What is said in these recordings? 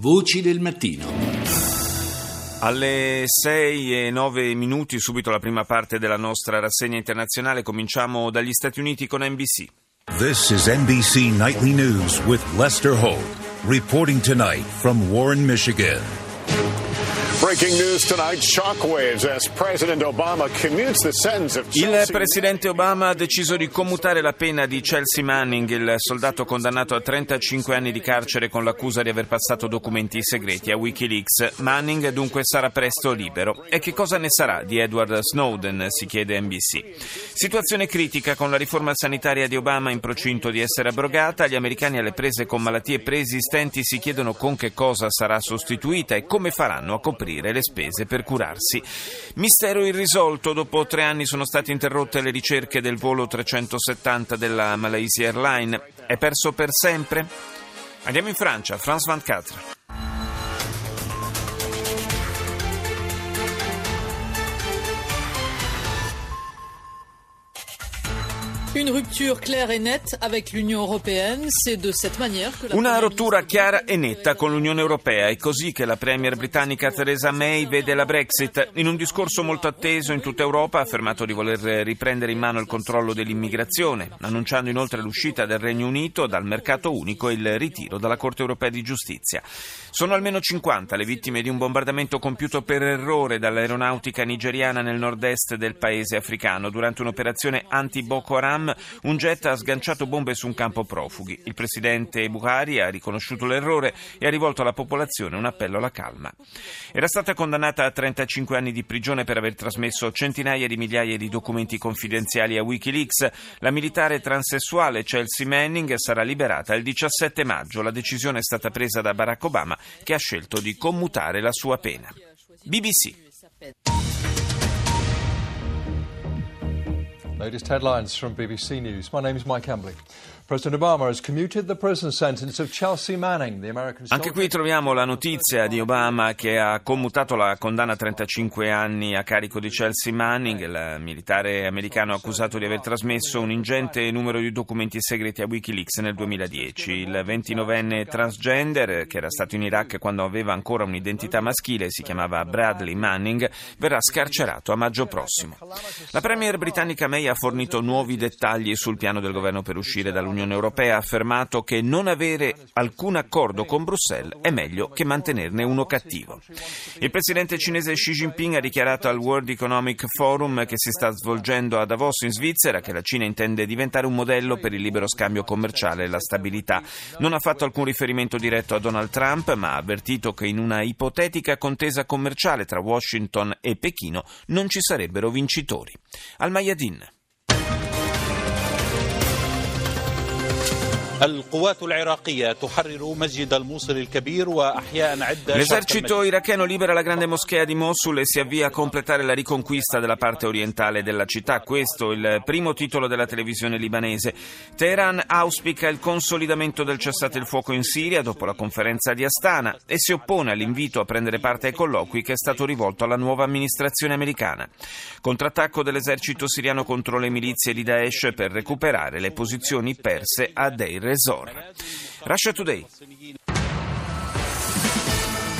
Voci del mattino. Alle 6 e 9 minuti, subito la prima parte della nostra rassegna internazionale, cominciamo dagli Stati Uniti con NBC. This is NBC Nightly News with Lester Holt, reporting tonight from Warren, Michigan. Il presidente Obama ha deciso di commutare la pena di Chelsea Manning, il soldato condannato a 35 anni di carcere con l'accusa di aver passato documenti segreti a Wikileaks. Manning dunque sarà presto libero. E che cosa ne sarà di Edward Snowden, si chiede NBC. Situazione critica con la riforma sanitaria di Obama in procinto di essere abrogata. Gli americani alle prese con malattie preesistenti si chiedono con che cosa sarà sostituita e come faranno a coprire le spese per curarsi. Mistero irrisolto. Dopo tre anni sono state interrotte le ricerche del volo 370 della Malaysia Airlines. È perso per sempre? Andiamo in Francia, France 24. Una rottura chiara e netta con l'Unione Europea. È così che la premier britannica Theresa May vede la Brexit. In un discorso molto atteso in tutta Europa ha affermato di voler riprendere in mano il controllo dell'immigrazione, annunciando inoltre l'uscita del Regno Unito dal mercato unico e il ritiro dalla Corte Europea di Giustizia. Sono almeno 50 le vittime di un bombardamento compiuto per errore dall'aeronautica nigeriana nel nord-est del paese africano. Durante un'operazione anti-Boko Haram un jet ha sganciato bombe su un campo profughi. Il presidente Buhari ha riconosciuto l'errore e ha rivolto alla popolazione un appello alla calma. Era stata condannata a 35 anni di prigione per aver trasmesso centinaia di migliaia di documenti confidenziali a Wikileaks. La militare transessuale Chelsea Manning sarà liberata il 17 maggio. La decisione è stata presa da Barack Obama che ha scelto di commutare la sua pena. BBC. Latest headlines from BBC News. My name is Mike Embley. Anche qui troviamo la notizia di Obama che ha commutato la condanna a 35 anni a carico di Chelsea Manning, il militare americano accusato di aver trasmesso un ingente numero di documenti segreti a Wikileaks nel 2010. Il 29enne transgender, che era stato in Iraq quando aveva ancora un'identità maschile, si chiamava Bradley Manning, verrà scarcerato a maggio prossimo. La premier britannica May ha fornito nuovi dettagli sul piano del governo per uscire dall'Unione Europea, ha affermato che non avere alcun accordo con Bruxelles è meglio che mantenerne uno cattivo. Il presidente cinese Xi Jinping ha dichiarato al World Economic Forum che si sta svolgendo a Davos in Svizzera che la Cina intende diventare un modello per il libero scambio commerciale e la stabilità. Non ha fatto alcun riferimento diretto a Donald Trump, ma ha avvertito che in una ipotetica contesa commerciale tra Washington e Pechino non ci sarebbero vincitori. Al Mayadin. L'esercito iracheno libera la grande moschea di Mosul e si avvia a completare la riconquista della parte orientale della città. Questo è il primo titolo della televisione libanese. Teheran auspica il consolidamento del cessate il fuoco in Siria dopo la conferenza di Astana e si oppone all'invito a prendere parte ai colloqui che è stato rivolto alla nuova amministrazione americana. Contrattacco dell'esercito siriano contro le milizie di Daesh per recuperare le posizioni perse a Deir Ezor. Russia Today.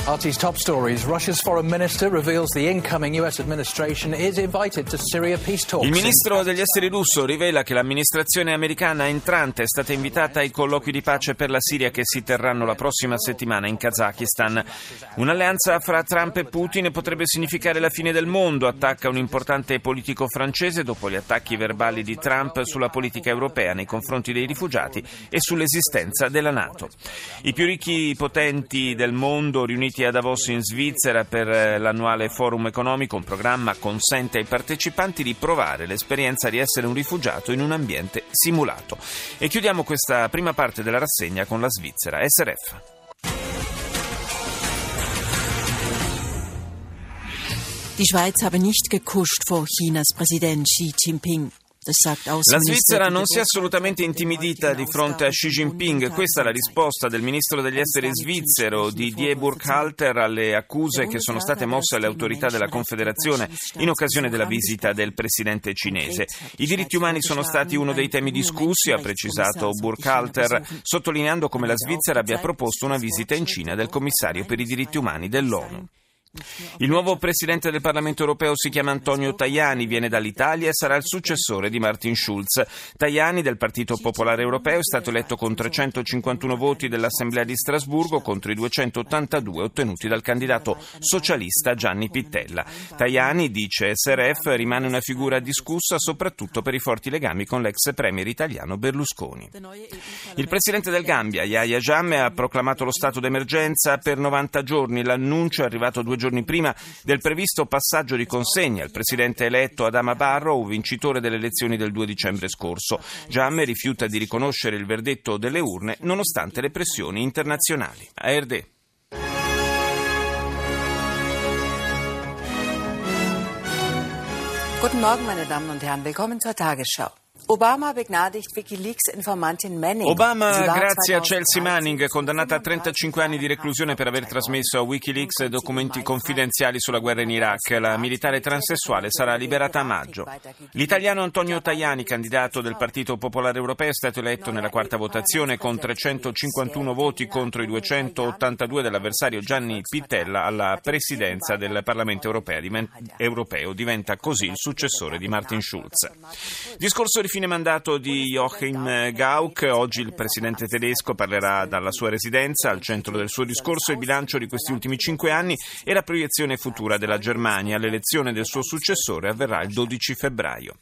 RT's top stories. Russia's foreign minister reveals the incoming US administration is invited to Syria peace talks. Il ministro degli esteri russo rivela che l'amministrazione americana entrante è stata invitata ai colloqui di pace per la Siria che si terranno la prossima settimana in Kazakistan. Un'alleanza fra Trump e Putin potrebbe significare la fine del mondo, attacca un importante politico francese dopo gli attacchi verbali di Trump sulla politica europea nei confronti dei rifugiati e sull'esistenza della Nato. I più ricchi potenti del mondo riuniti a Davos in Svizzera per eh, l'annuale forum economico, un programma consente ai partecipanti di provare l'esperienza di essere un rifugiato in un ambiente simulato. E chiudiamo questa prima parte della rassegna con la Svizzera. SRF. Die Schweiz habe nicht gekuscht vor Chinas Präsident Xi Jinping. La Svizzera non si è assolutamente intimidita di fronte a Xi Jinping. Questa è la risposta del ministro degli esteri svizzero Didier Burkhalter alle accuse che sono state mosse alle autorità della Confederazione in occasione della visita del presidente cinese. I diritti umani sono stati uno dei temi discussi, ha precisato Burkhalter, sottolineando come la Svizzera abbia proposto una visita in Cina del commissario per i diritti umani dell'ONU. Il nuovo presidente del Parlamento europeo si chiama Antonio Tajani, viene dall'Italia e sarà il successore di Martin Schulz. Tajani del Partito Popolare Europeo è stato eletto con 351 voti dell'Assemblea di Strasburgo contro i 282 ottenuti dal candidato socialista Gianni Pittella. Tajani, dice SRF, rimane una figura discussa soprattutto per i forti legami con l'ex premier italiano Berlusconi. Il presidente del Gambia, Yahya Jammeh, ha proclamato lo stato d'emergenza per 90 giorni. L'annuncio è arrivato due giorni prima del previsto passaggio di consegna al presidente eletto Adama Barrow, vincitore delle elezioni del 2 dicembre scorso. Jammeh rifiuta di riconoscere il verdetto delle urne nonostante le pressioni internazionali. ARD. Guten Morgen, meine Damen und Herren. Willkommen zur Tagesschau. Obama begnadigt Wikileaks Informantin Manning. Obama, grazie a Chelsea Manning, condannata a 35 anni di reclusione per aver trasmesso a Wikileaks documenti confidenziali sulla guerra in Iraq. La militare transessuale sarà liberata a maggio. L'italiano Antonio Tajani, candidato del Partito Popolare Europeo, è stato eletto nella quarta votazione con 351 voti contro i 282 dell'avversario Gianni Pittella alla presidenza del Parlamento europeo. Diventa così il successore di Martin Schulz. Discorso di fine mandato di Joachim Gauck. Oggi il presidente tedesco parlerà dalla sua residenza. Al centro del suo discorso il bilancio di questi ultimi cinque anni e la proiezione futura della Germania. L'elezione del suo successore avverrà il 12 febbraio.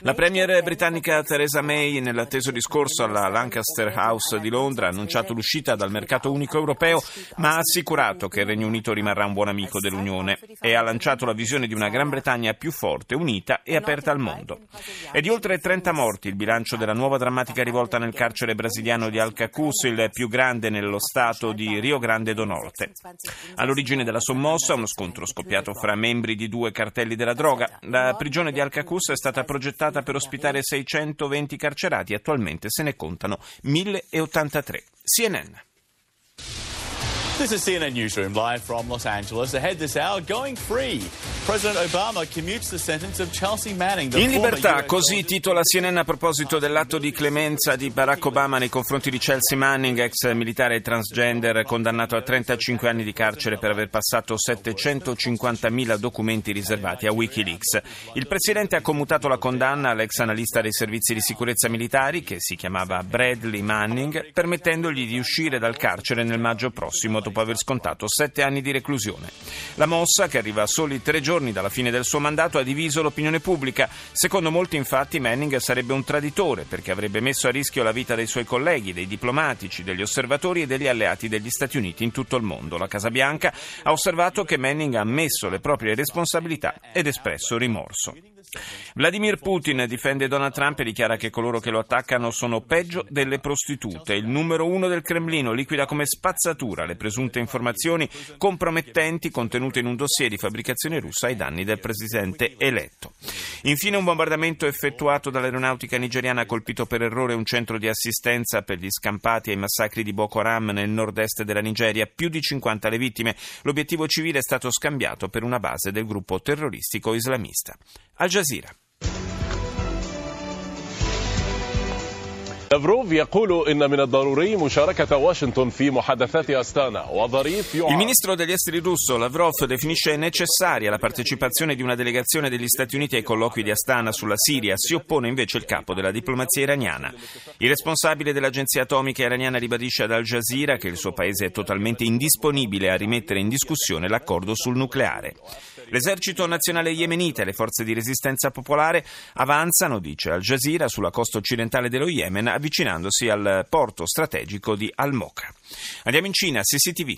La premier britannica Theresa May, nell'atteso discorso alla Lancaster House di Londra, ha annunciato l'uscita dal mercato unico europeo, ma ha assicurato che il Regno Unito rimarrà un buon amico dell'Unione e ha lanciato la visione di una Gran Bretagna più forte, unita e aperta al mondo. È di oltre 30 morti il bilancio della nuova drammatica rivolta nel carcere brasiliano di Alcacus, il più grande nello stato di Rio Grande do Norte. All'origine della sommossa, uno scontro scoppiato fra membri di due cartelli della droga. La prigione di Alcacus è stata progettata per ospitare 620 carcerati, attualmente se ne contano 1083. CNN. This is CNN Newsroom live from Los Angeles. Ahead this hour, going free. President Obama commutes the sentence of Chelsea Manning. In libertà, così titola CNN a proposito dell'atto di clemenza di Barack Obama nei confronti di Chelsea Manning, ex militare transgender condannato a 35 anni di carcere per aver passato 750.000 documenti riservati a Wikileaks. Il presidente ha commutato la condanna all'ex analista dei servizi di sicurezza militari, che si chiamava Bradley Manning, permettendogli di uscire dal carcere nel maggio prossimo dopo aver scontato sette anni di reclusione. La mossa, che arriva a soli tre giorni dalla fine del suo mandato, ha diviso l'opinione pubblica. Secondo molti, infatti, Manning sarebbe un traditore perché avrebbe messo a rischio la vita dei suoi colleghi, dei diplomatici, degli osservatori e degli alleati degli Stati Uniti in tutto il mondo. La Casa Bianca ha osservato che Manning ha ammesso le proprie responsabilità ed espresso rimorso. Vladimir Putin difende Donald Trump e dichiara che coloro che lo attaccano sono peggio delle prostitute. Il numero uno del Cremlino liquida come spazzatura le presunte informazioni compromettenti contenute in un dossier di fabbricazione russa ai danni del presidente eletto. Infine un bombardamento effettuato dall'aeronautica nigeriana ha colpito per errore un centro di assistenza per gli scampati ai massacri di Boko Haram nel nord-est della Nigeria. Più di 50 le vittime. L'obiettivo civile è stato scambiato per una base del gruppo terroristico islamista. Al Jazeera. Il ministro degli esteri russo Lavrov definisce necessaria la partecipazione di una delegazione degli Stati Uniti ai colloqui di Astana sulla Siria, si oppone invece il capo della diplomazia iraniana. Il responsabile dell'agenzia atomica iraniana ribadisce ad Al Jazeera che il suo paese è totalmente indisponibile a rimettere in discussione l'accordo sul nucleare. L'esercito nazionale yemenita e le forze di resistenza popolare avanzano, dice Al Jazeera, sulla costa occidentale dello Yemen, avvicinandosi al porto strategico di Al-Moka. Andiamo in Cina, CCTV.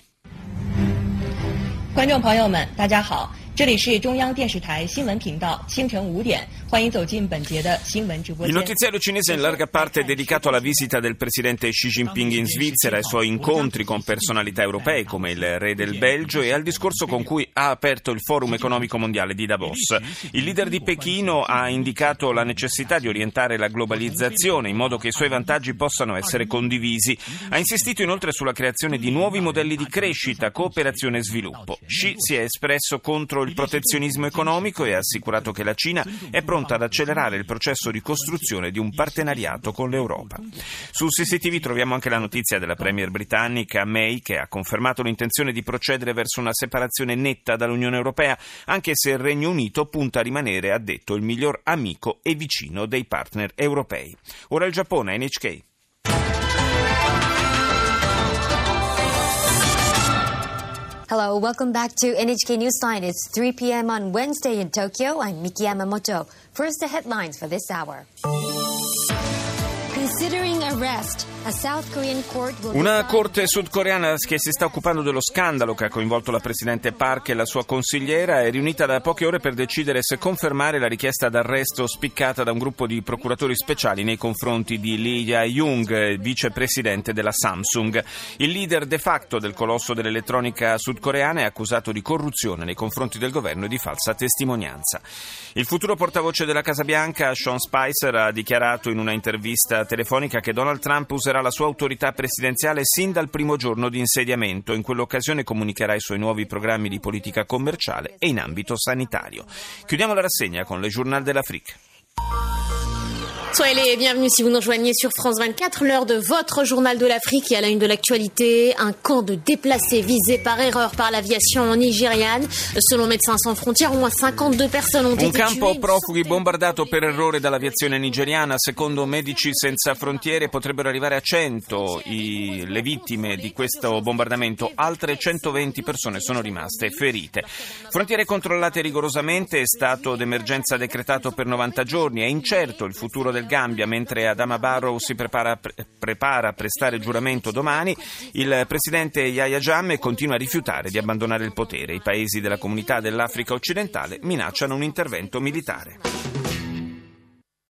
观众朋友们，大家好。 这里是中央电视台新闻频道，清晨五点，欢迎走进本节的新闻直播 Il 间。 notiziario cinese in larga parte è dedicato alla visita del presidente Xi Jinping in Svizzera, ai suoi incontri con personalità europee come il re del Belgio e al discorso con cui ha aperto il Forum economico mondiale di Davos. Il leader di Pechino ha indicato la necessità di orientare la globalizzazione in modo che i suoi vantaggi possano essere condivisi. Ha insistito inoltre sulla creazione di nuovi modelli di crescita, cooperazione e sviluppo. Xi si è espresso contro il il protezionismo economico e ha assicurato che la Cina è pronta ad accelerare il processo di costruzione di un partenariato con l'Europa. Su CCTV troviamo anche la notizia della premier britannica May che ha confermato l'intenzione di procedere verso una separazione netta dall'Unione Europea, anche se il Regno Unito punta a rimanere, ha detto, il miglior amico e vicino dei partner europei. Ora il Giappone, NHK. Hello, welcome back to NHK Newsline. It's 3 p.m. on Wednesday in Tokyo. I'm Miki Yamamoto. First, the headlines for this hour. Considering arrest, Una corte sudcoreana che si sta occupando dello scandalo che ha coinvolto la presidente Park e la sua consigliera è riunita da poche ore per decidere se confermare la richiesta d'arresto spiccata da un gruppo di procuratori speciali nei confronti di Lee Jae-young, vicepresidente della Samsung. Il leader de facto del colosso dell'elettronica sudcoreana è accusato di corruzione nei confronti del governo e di falsa testimonianza. Il futuro portavoce della Casa Bianca, Sean Spicer, ha dichiarato in una intervista telefonica che Donald Trump userà la sua autorità presidenziale sin dal primo giorno di insediamento. In quell'occasione comunicherà i suoi nuovi programmi di politica commerciale e in ambito sanitario. Chiudiamo la rassegna con le Journal de l'Afrique. Soyez les bienvenus si vous nous rejoignez sur France 24, l'heure de votre journal de l'Afrique et à la une de l'actualité, un camp de déplacés visé par erreur par l'aviation nigériane. Selon Médecins sans frontières, au moins 52 personnes ont Un été campo profughi bombardato per errore dall'aviazione nigeriana. Secondo Medici Senza Frontiere potrebbero arrivare a 100 i- le vittime di questo bombardamento. Altre 120 persone sono rimaste ferite. Frontiere controllate rigorosamente, stato d'emergenza decretato per 90 giorni. È incerto il futuro del Gambia mentre Adama Barrow si prepara, pre- prepara a prestare giuramento domani. Il presidente Yahya Jammeh continua a rifiutare di abbandonare il potere. I paesi della comunità dell'Africa occidentale minacciano un intervento militare.